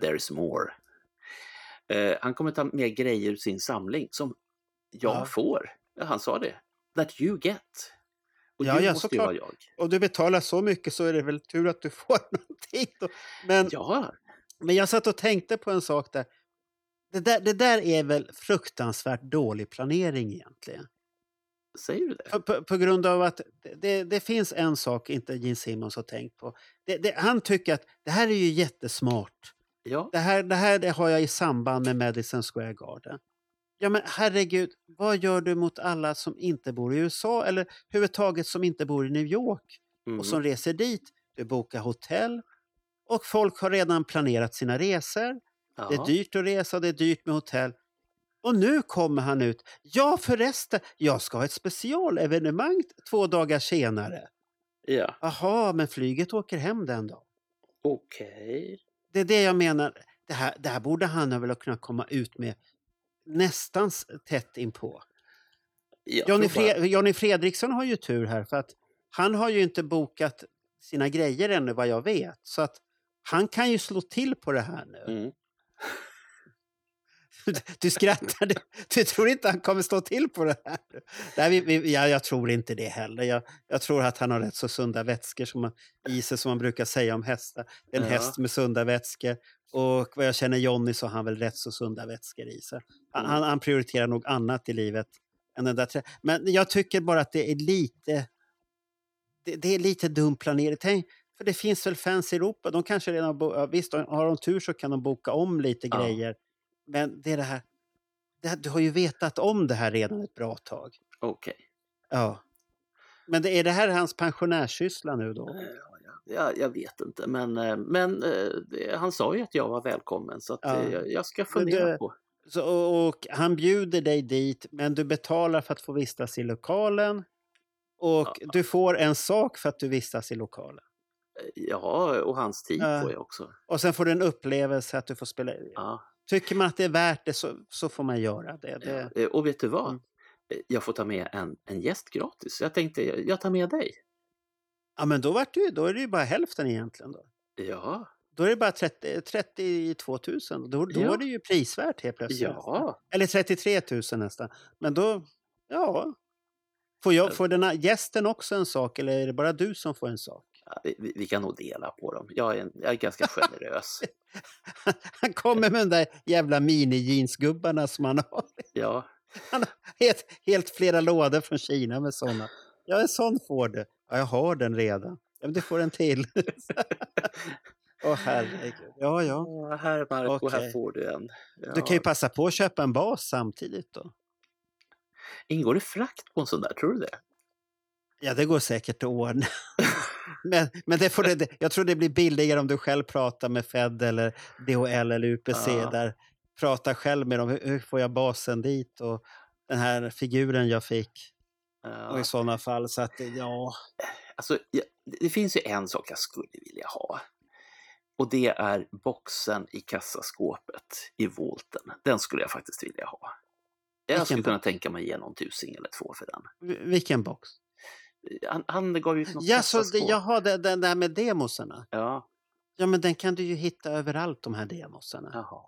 there's more. Eh, han kommer ta med grejer ur sin samling som jag Ja. får. Ja, han sa det. That you get. Och Ja, du ja, måste såklart. vara jag. Om du betalar så mycket så är det väl tur att du (laughs) får någonting. Då. Men, Ja, men jag satt och tänkte på en sak där. Det där, det där är väl fruktansvärt dålig planering egentligen. Säger du det? På, på, grund av att det- det, finns en sak inte Gene Simmons har tänkt på. Det, det, han tycker att det här är ju jättesmart. Ja. Det här, det här det har jag i samband med Madison Square Garden. Ja men herregud, vad gör du mot alla som inte bor i USA eller överhuvudtaget som inte bor i New York Mm. och som reser dit? Du bokar hotell och folk har redan planerat sina resor. ja. Det är dyrt att resa, det är dyrt med hotell. Och nu kommer han ut. Ja förresten, jag ska ha ett specialevenemang två dagar senare. Ja, Jaha, men flyget åker hem den dagen. okej. Det är det jag menar. Det här, det här borde han väl kunna komma ut med nästan tätt inpå. Jag Johnny, Fre- Johnny Fredriksson har ju tur här för att han har ju inte bokat sina grejer ännu vad jag vet. Så att han kan ju slå till på det här nu. Mm. (laughs) Du skrattar, du, du tror inte han kommer slå till på det här? Nej, vi, vi, ja, jag tror inte det heller. Jag, jag tror att han har rätt så sunda vätskor som man, i sig som man brukar säga om hästar. En Ja. häst med sunda vätskor. Och vad jag känner Jonny så har han väl rätt så sunda vätskor i sig. Han, Mm. han, prioriterar nog annat i livet än den där trä- Men jag tycker bara att det är lite... Det, det är lite dum planering. Tänk, för det finns väl fans i Europa. De kanske redan... bo- Visst, har de tur så kan de boka om lite Ja. grejer. Men det är det här... Det här, du har ju vetat om det här redan ett bra tag. Okej. Ja. Men det, är det här hans pensionärssyssla nu då? Eh, Ja, jag vet inte, men, eh, men eh, det- han sa ju att jag var välkommen så att, Ja. eh, jag, jag ska fundera det- på. Så, och, och han bjuder dig dit, men du betalar för att få vistas i lokalen. Och Ja. du får en sak för att du vistas i lokalen. Eh, Ja, och hans tid Ja. får jag också. Och sen får du en upplevelse att du får spela. Ja. Tycker man att det är värt det så, så får man göra det. det Ja. Eh, Och vet du vad? Mm. Eh, Jag får ta med en, en gäst gratis. Jag tänkte, jag- jag tar med dig. Ja, men då, vart det, då är det ju bara hälften egentligen. Då, Ja, då är det bara 30, 32 000. Då, då Ja. är det ju prisvärt helt plötsligt. ja. Eller 33 000 nästan. Men då, ja. Får, jag, får den här gästen också en sak eller är det bara du som får en sak? Vi- vi kan nog dela på dem. Jag är, en, jag är ganska generös. (laughs) Han kommer med de där jävla mini-jeansgubbarna som han har. Ja, Han har helt, helt flera lådor från Kina med sådana. Ja, en sån får du. Ja, jag har den redan. Ja, men du får en till. (laughs) Åh herregud. Ja, ja. Ja, här Marco, här Okej. får du en. Ja. Du kan ju passa på att köpa en bas samtidigt då. Ingår det frakt på en sån där, tror du det? Ja, det går säkert att ordna. (laughs) men men det får det, jag tror det blir billigare om du själv pratar med Fed eller DHL eller UPC. Ja. Där Prata själv med dem. Hur, hur får jag basen dit? Och den här figuren jag fick. Och i sådana fall. Så att, ja. Alltså, det finns ju en sak jag skulle vilja ha. Och det är boxen i kassaskåpet i volten. Den skulle jag faktiskt vilja ha. Jag Vilken skulle kunna box? tänka mig ge någon tusing eller två för den. Vilken box? Han, han gav ut något Ja, så det, jaha, den, den där med demosarna. Ja, Ja, men den kan du ju hitta överallt, de här demosarna. jaha.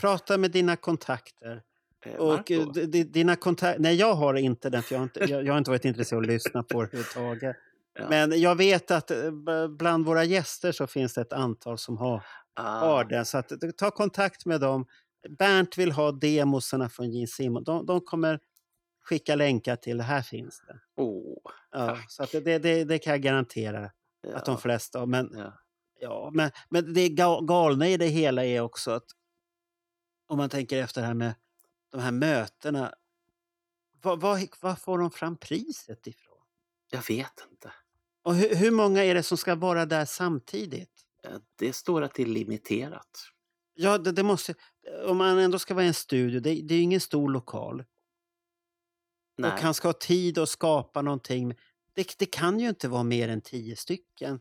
Prata med dina kontakter. Eh, Och eh, dina kontakter... Nej, jag har inte den, för jag har inte, jag, jag har inte varit intresserad av att lyssna på (laughs) det överhuvudtaget. Ja. Men jag vet att eh, bland våra gäster så finns det ett antal som har, Ah, har den. Så att, ta kontakt med dem. Bernt vill ha demosarna från Gene Simon. De, de kommer skicka länkar till, här finns det. åh, Ja, så att det, det, det kan jag garantera ja, att de flesta. Men, ja. ja, men, men det ga- galna i det hela är också att om man tänker efter det här med de här mötena. Vad, vad, vad får de fram priset ifrån? Jag vet inte. Och hur, hur många är det som ska vara där samtidigt? Det står att det är limiterat. Ja, det, det måste, om man ändå ska vara i en studio, det, det är ju ingen stor lokal. Nej, Och han ska ha tid att skapa någonting. Det, det kan ju inte vara mer än tio stycken.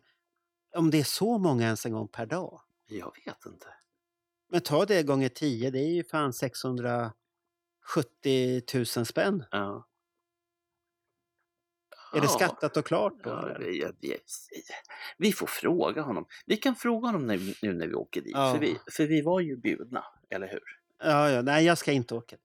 Om det är så många ens en gång per dag. jag vet inte. Men ta det gånger tio, det är ju fan 670 000 spänn. Ja. Är det Ja. skattat och klart då? Ja, eller? vi, vi, får fråga honom. Vi kan fråga honom nu, nu när vi åker dit. Ja. För, vi, för vi var ju bjudna, eller hur? Ja, ja, nej, jag ska inte åka dit.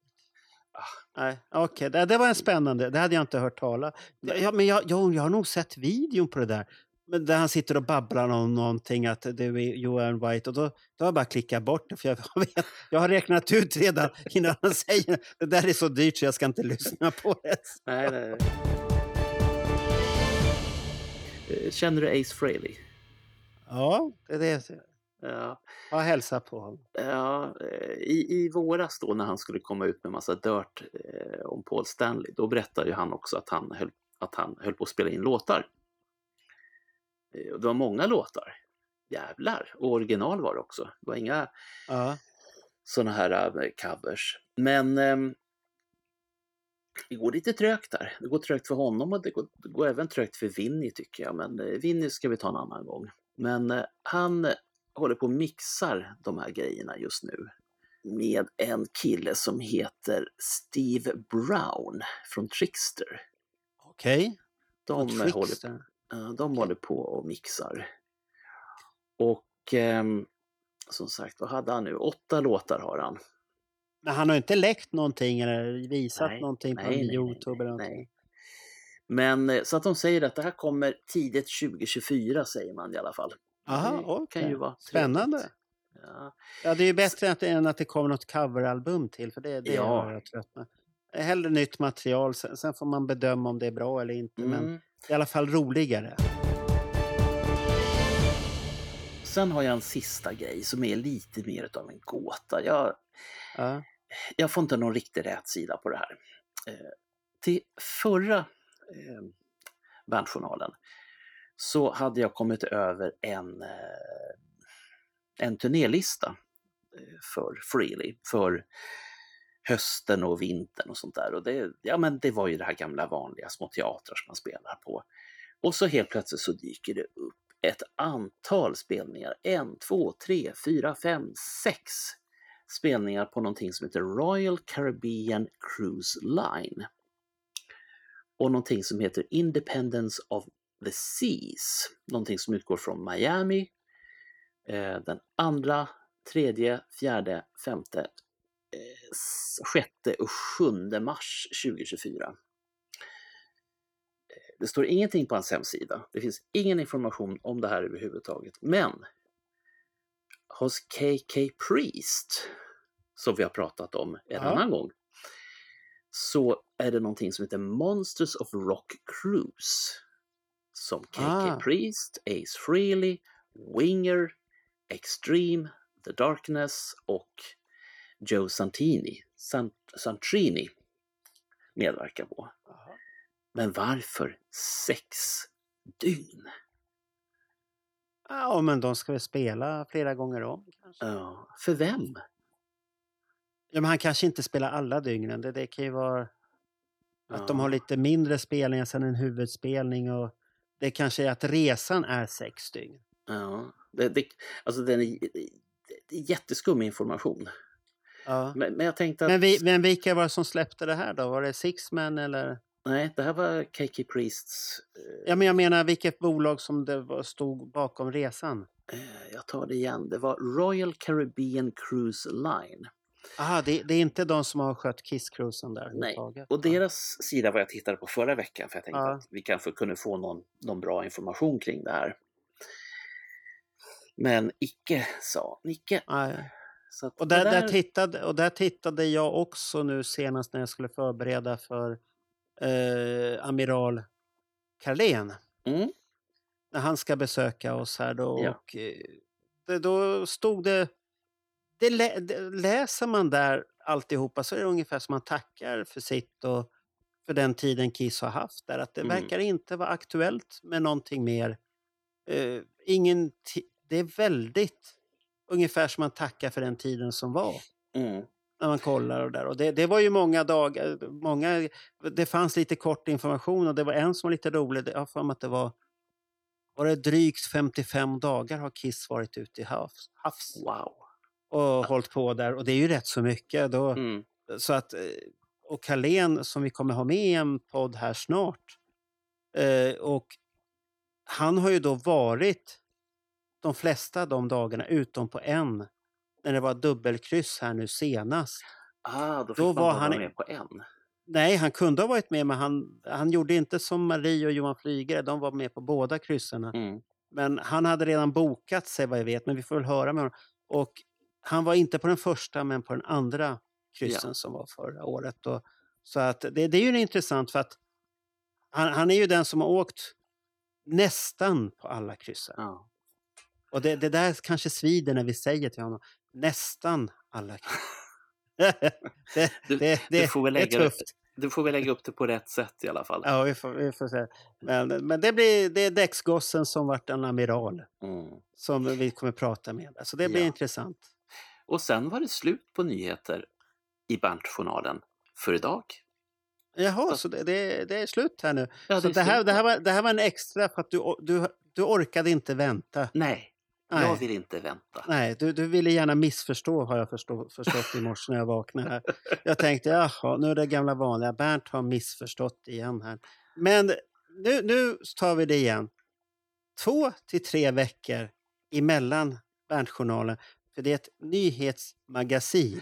Ah. Nej, okej, det, det var en spännande. Det hade jag inte hört tala. Ja, men jag, jag, jag har nog sett videon på det där. Men där han sitter och babblar om någonting att du är Johan White och då, då har jag bara klickat bort det för (laughs) jag, vet, jag har räknat ut redan innan han säger det där är så dyrt så jag ska inte lyssna på det. (laughs) Nej, nej. Eh, Känner du Ace Frehley? Ja, det är det. Ja. Jag hälsar på honom. Ja, eh, i, I våras då när han skulle komma ut med massa dirt eh, om Paul Stanley, då berättade ju han också att han höll, att han höll på att spela in låtar. Eh, det var många låtar. Jävlar! Och original var det också. Det var inga Ja. sådana här eh, covers. Men ehm, det går lite trögt där. Det går trögt för honom och det går, det går även trögt för Vinny tycker jag. Men eh, Vinny ska vi ta en annan gång. Men eh, han eh, håller på och mixar de här grejerna just nu med en kille som heter Steve Brown från Trickster. Okej. De, Och eh, håller, Trickster. Eh, de håller på och mixar. Och ehm, som sagt, vad hade han nu? Åtta låtar har han. Men han har inte läckt någonting eller visat Nej, någonting på nej, nej, nej, Youtube eller någonting? Nej. Men eh, så att de säger att det här kommer tidigt 2024 säger man i alla fall. Aha, det okej. kan ju vara Spännande. Ja. Ja, det är ju bättre att, än att det kommer något coveralbum till, för det, det Ja. är jag trött med. Hellre nytt material, sen, sen får man bedöma om det är bra eller inte. Men Mm. I alla fall roligare. Sen har jag en sista grej som är lite mer av en gåta. Jag, Ja. jag får inte någon riktig rätsida på det här. Eh, till förra eh, bandjournalen så hade jag kommit över en, eh, en turnélista eh, för Freely, för hösten och vintern och sånt där. Och det, ja, men det var ju det här gamla vanliga små teatrar som man spelar på. Och så helt plötsligt så dyker det upp ett antal spelningar. En, två, tre, fyra, fem, sex spelningar på någonting som heter Royal Caribbean Cruise Line. Och någonting som heter Independence of the Seas. Någonting som utgår från Miami eh, den andra, tredje, fjärde, femte, eh, s- sjätte och sjunde mars 2024. Eh, Det står ingenting på hans hemsida. Det finns ingen information om det här överhuvudtaget. Men hos KK Priest, som vi har pratat om en Ja. annan gång, så är det någonting som heter Monsters of Rock Cruise. Som KK Ah. Priest, Ace Frehley, Winger, Extreme, The Darkness och Joe Santini, Sant, Santrini medverkar på. Men varför sex dygn? Ja, men de ska väl spela flera gånger om. Kanske. Ja, för vem? Ja, men han kanske inte spelar alla dygnen. Det, det kan ju vara att de Ja. har lite mindre spelningar sen en huvudspelning och det kanske är att resan är sex dygn. Ja, det, det, alltså den är, det är jätteskum information. Ja. Men, men jag tänkte att... Men, vi, men vilka var det som släppte det här då? Var det Sixman eller? Nej, det här var KK Priests... eh, Ja, men jag menar vilket bolag som det var, stod bakom resan? eh, jag tar det igen. Det var Royal Caribbean Cruise Line. Aha, det, det är inte de som har skött Kiss-cruisen där Nej, och deras sida var jag tittade på förra veckan för jag tänkte Ja. att vi kanske kunde få någon, någon bra information kring det här. Men icke sa Nicke. Nej. Och där, där... tittade, och där tittade jag också nu senast när jag skulle förbereda för eh, Amiral Carlén. Mm. När han ska besöka oss här då. Ja. Och, eh, det, då stod det, det, lä, det... Läser man där alltihopa så är det ungefär som man tackar för sitt och för den tiden Kiss har haft där. Att det Mm. verkar inte vara aktuellt med någonting mer. Eh, ingen det är väldigt ungefär som man tackar för den tiden som var Mm. när man kollar och där. Och det, det var ju många dagar, många, det fanns lite kort information och det var en som var lite rolig. Jag har att det var, var det drygt 55 dagar har Kiss varit ute i havs, havs Wow. och hållit på där. Och det är ju rätt så mycket. Då, Mm. så att, eh, och Carlén som vi kommer ha med i en podd här snart. Eh, och han har ju då varit de flesta de dagarna utom på en. När det var dubbelkryss här nu senast. Ah, då fick Då man var bara han- med på en. Nej, han kunde ha varit med, men han, han gjorde inte som Marie och Johan Flygare. De var med på båda kryssen. Mm. Men han hade redan bokat sig vad jag vet, men vi får väl höra med honom. Och han var inte på den första, men på den andra kryssen som var förra året. Och, så att det, det är ju intressant för att han, han är ju den som har åkt nästan på alla kryssen. Ja. Och det, det där kanske svider när vi säger till honom, nästan alla (laughs) det, Du- det, du får väl det är lägga det- tufft. Du får väl lägga upp det på rätt sätt i alla fall. Ja, vi får, vi får se. Men, men det, blir, det är däcksgossen som vart en amiral Mm. som vi kommer prata med. Så det blir Ja. intressant. Och sen var det slut på nyheter i Berntjournalen för idag. Jaha, så det, det, det är slut här nu. Ja, så är det, här, det, här var, det här var en extra för att du, du, du orkade inte vänta. Nej, jag Nej, vill inte vänta. nej du, du ville gärna missförstå har jag förstå, förstått i morse när jag vaknade här. Jag tänkte, jaha, nu är det gamla vanliga. Bernt har missförstått igen här. Men nu, nu tar vi det igen. Två till tre veckor emellan Berntjournalen. För det är ett nyhetsmagasin.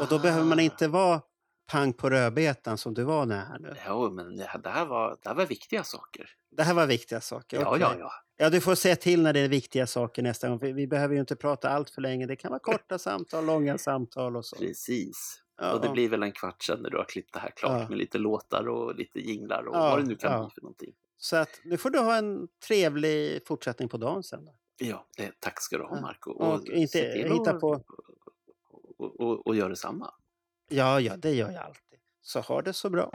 Och då behöver man Ah. inte vara pang på rödbetan som du var när här nu. Jo, men det här, var, det här var viktiga saker. Det här var viktiga saker. Ja, okej. ja, ja. Ja, du får säga till när det är viktiga saker nästa gång. Vi behöver ju inte prata allt för länge. Det kan vara korta (laughs) samtal, långa samtal och så. Precis. Ja, Och det blir väl en kvart sedan när du har klippt det här klart Ja. med lite låtar och lite jinglar och Ja, vad det nu kan ja. bli för någonting. Så att nu får du ha en trevlig fortsättning på dagen sen. Då. Ja, eh, tack ska du ha Ja. Marco. Och inte se till hitta på- Och, och, och gör detsamma. Ja, ja, det gör jag alltid. Så ha det så bra.